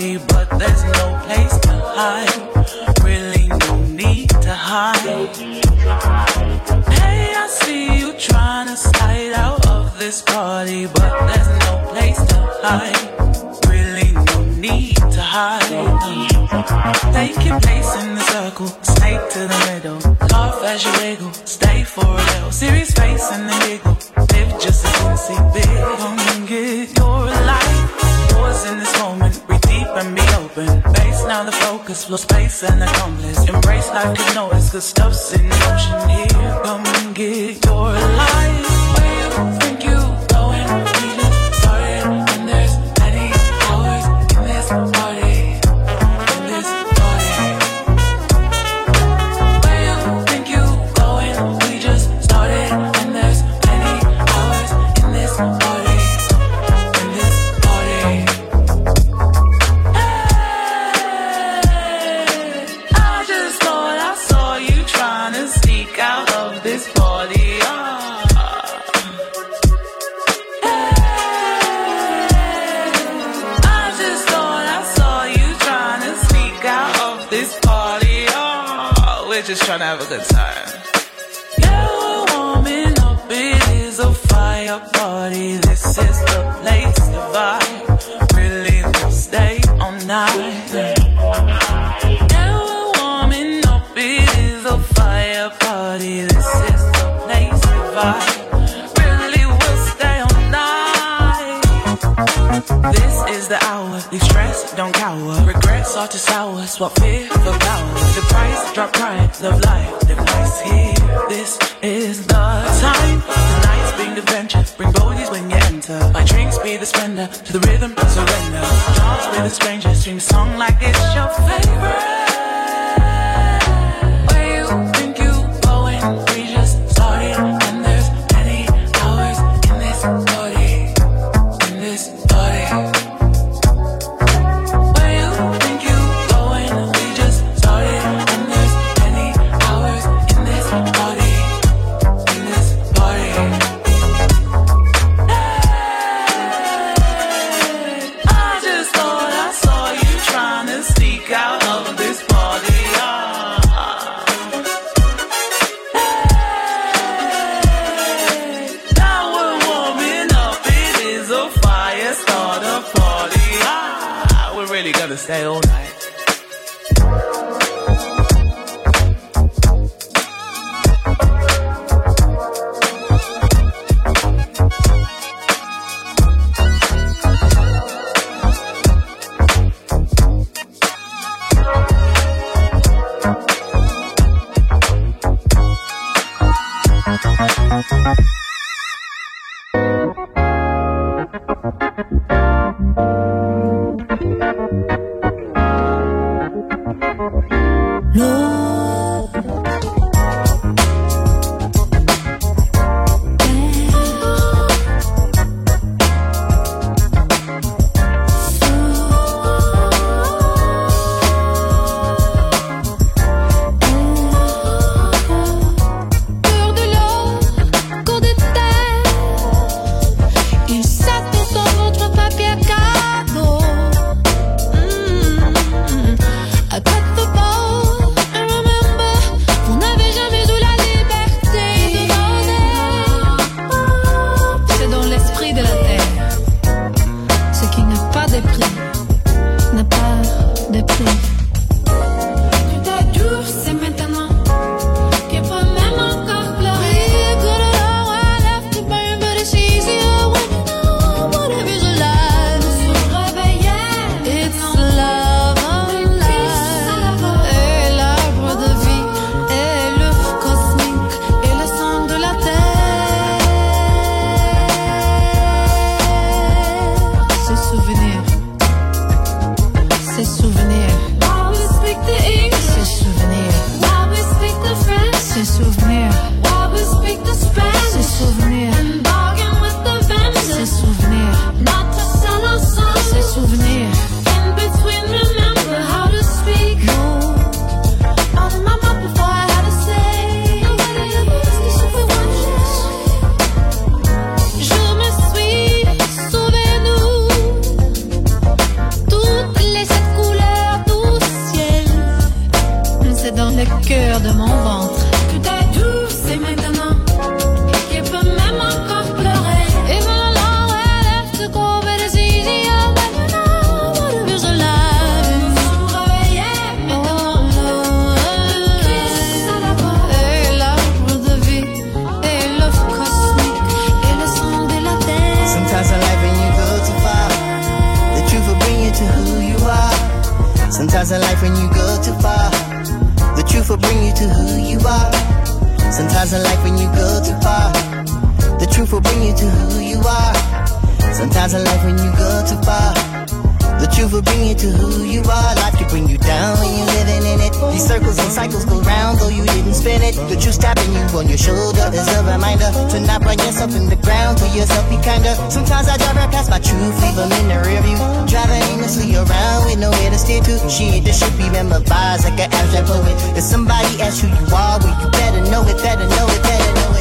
Party, but there's no place to hide. Really, no need to hide. Hey, I see you trying to slide out of this party, but there's no place to hide. Really, no need to hide. Take your place in the circle, snake to the middle. Laugh as you wiggle, stay for a little. Serious face and then giggle. Live just you see big. The flow space and accomplice. Embrace life, can notice good stuff's in motion here. Come and get your life. Trying to have a good time. Yeah, we're warming up. It is a fire party. This is the place to vibe. Really, we'll stay all night. This is the hour. Leave stress, don't cower. Regrets are to sour. Swap fear for power. The price, drop pride, love life, live nice here. This is the time. Tonight's being adventure. Bring bodies when you enter. My drinks be the spender. To the rhythm, surrender. Dance with a stranger. Stream a song like it's your favorite. The will bring you to who you are. Sometimes in life when you go too far, the truth will bring you to who you are. Life can bring you down when you're living in it. These circles and cycles go round though you didn't spin it. The truth tapping you on your shoulder is a reminder to not run yourself in the ground. To yourself be kinder. Sometimes I drive right past my truth, leave them in the rear view. Driving aimlessly around with nowhere to steer to. Shit, this should be memorized like an abstract poet. If somebody asks who you are, well, you better know it, better know it, better know it.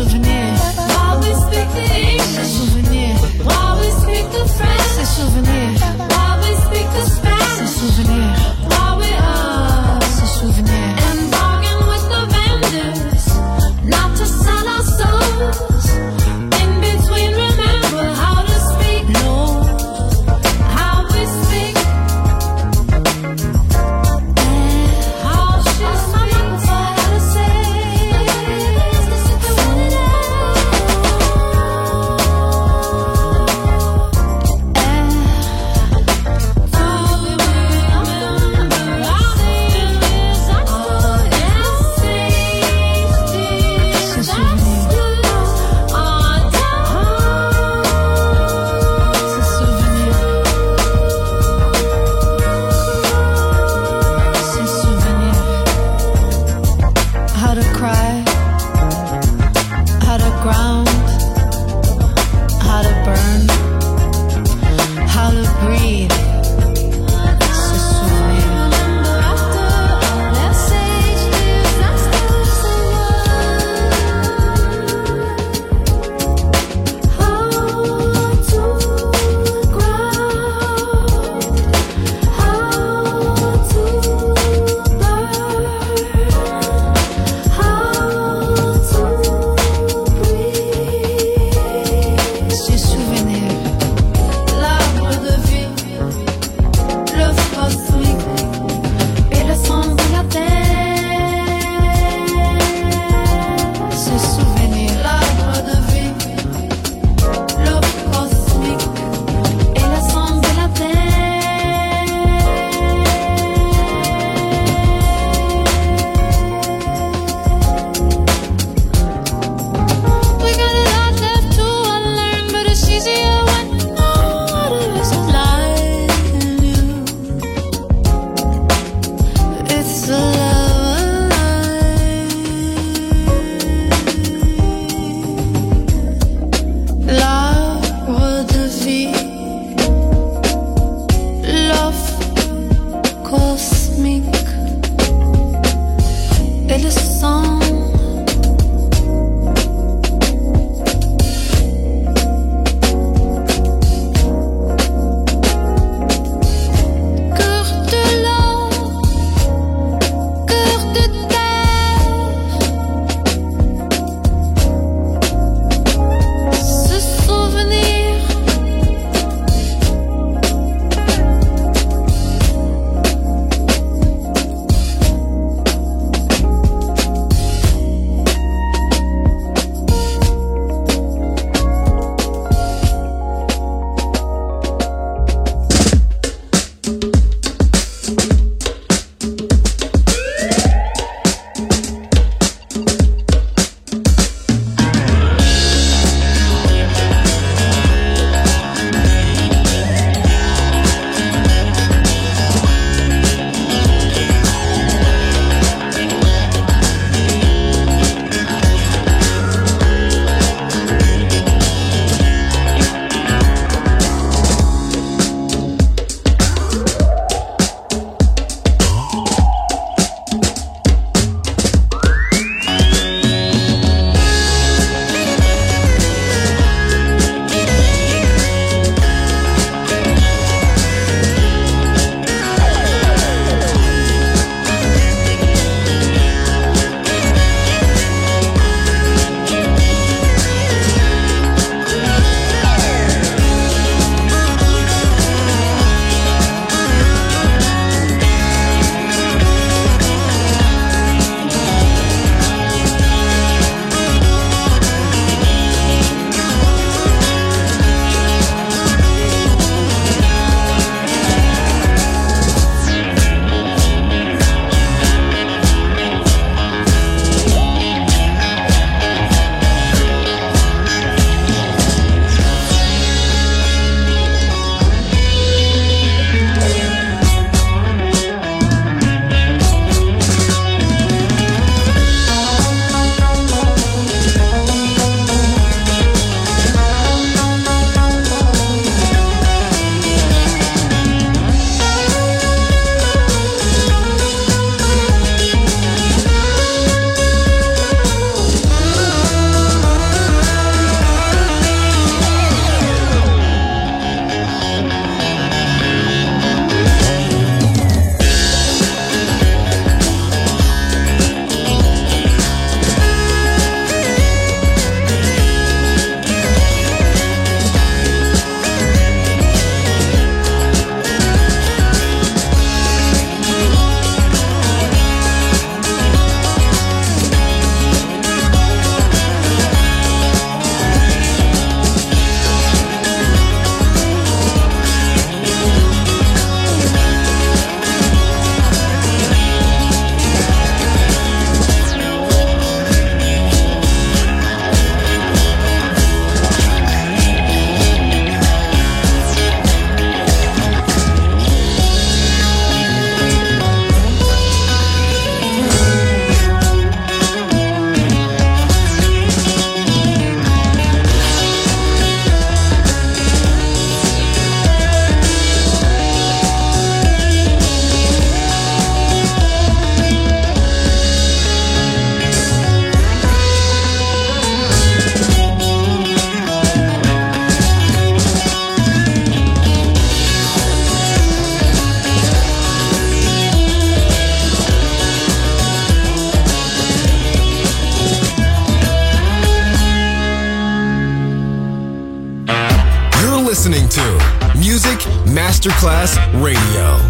Souvenir. While we speak the English. Souvenir. While we speak the French. Souvenir. Radio.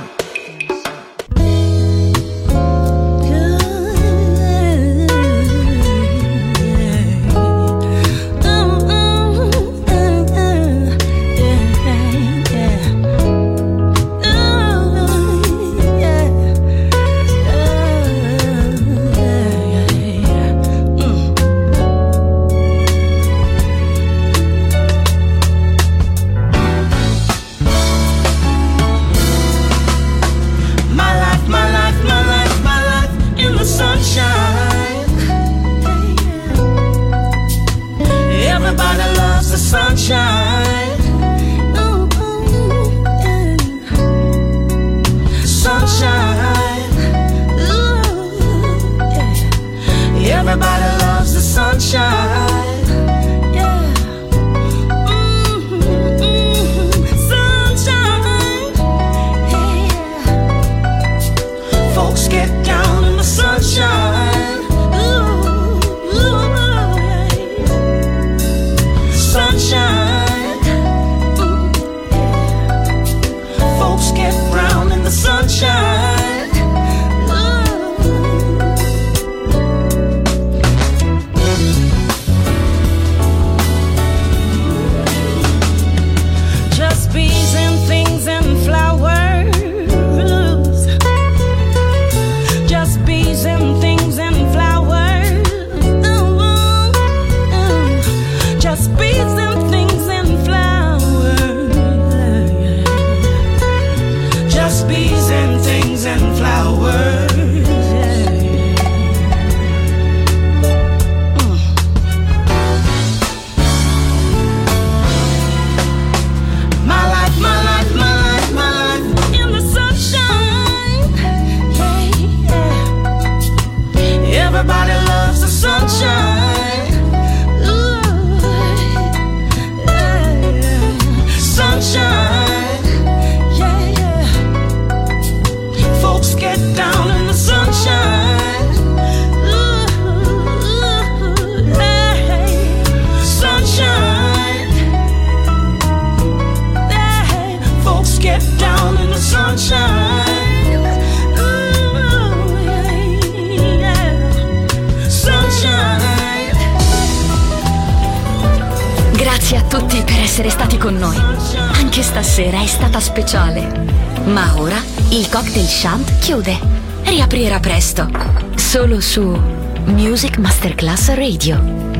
Radio.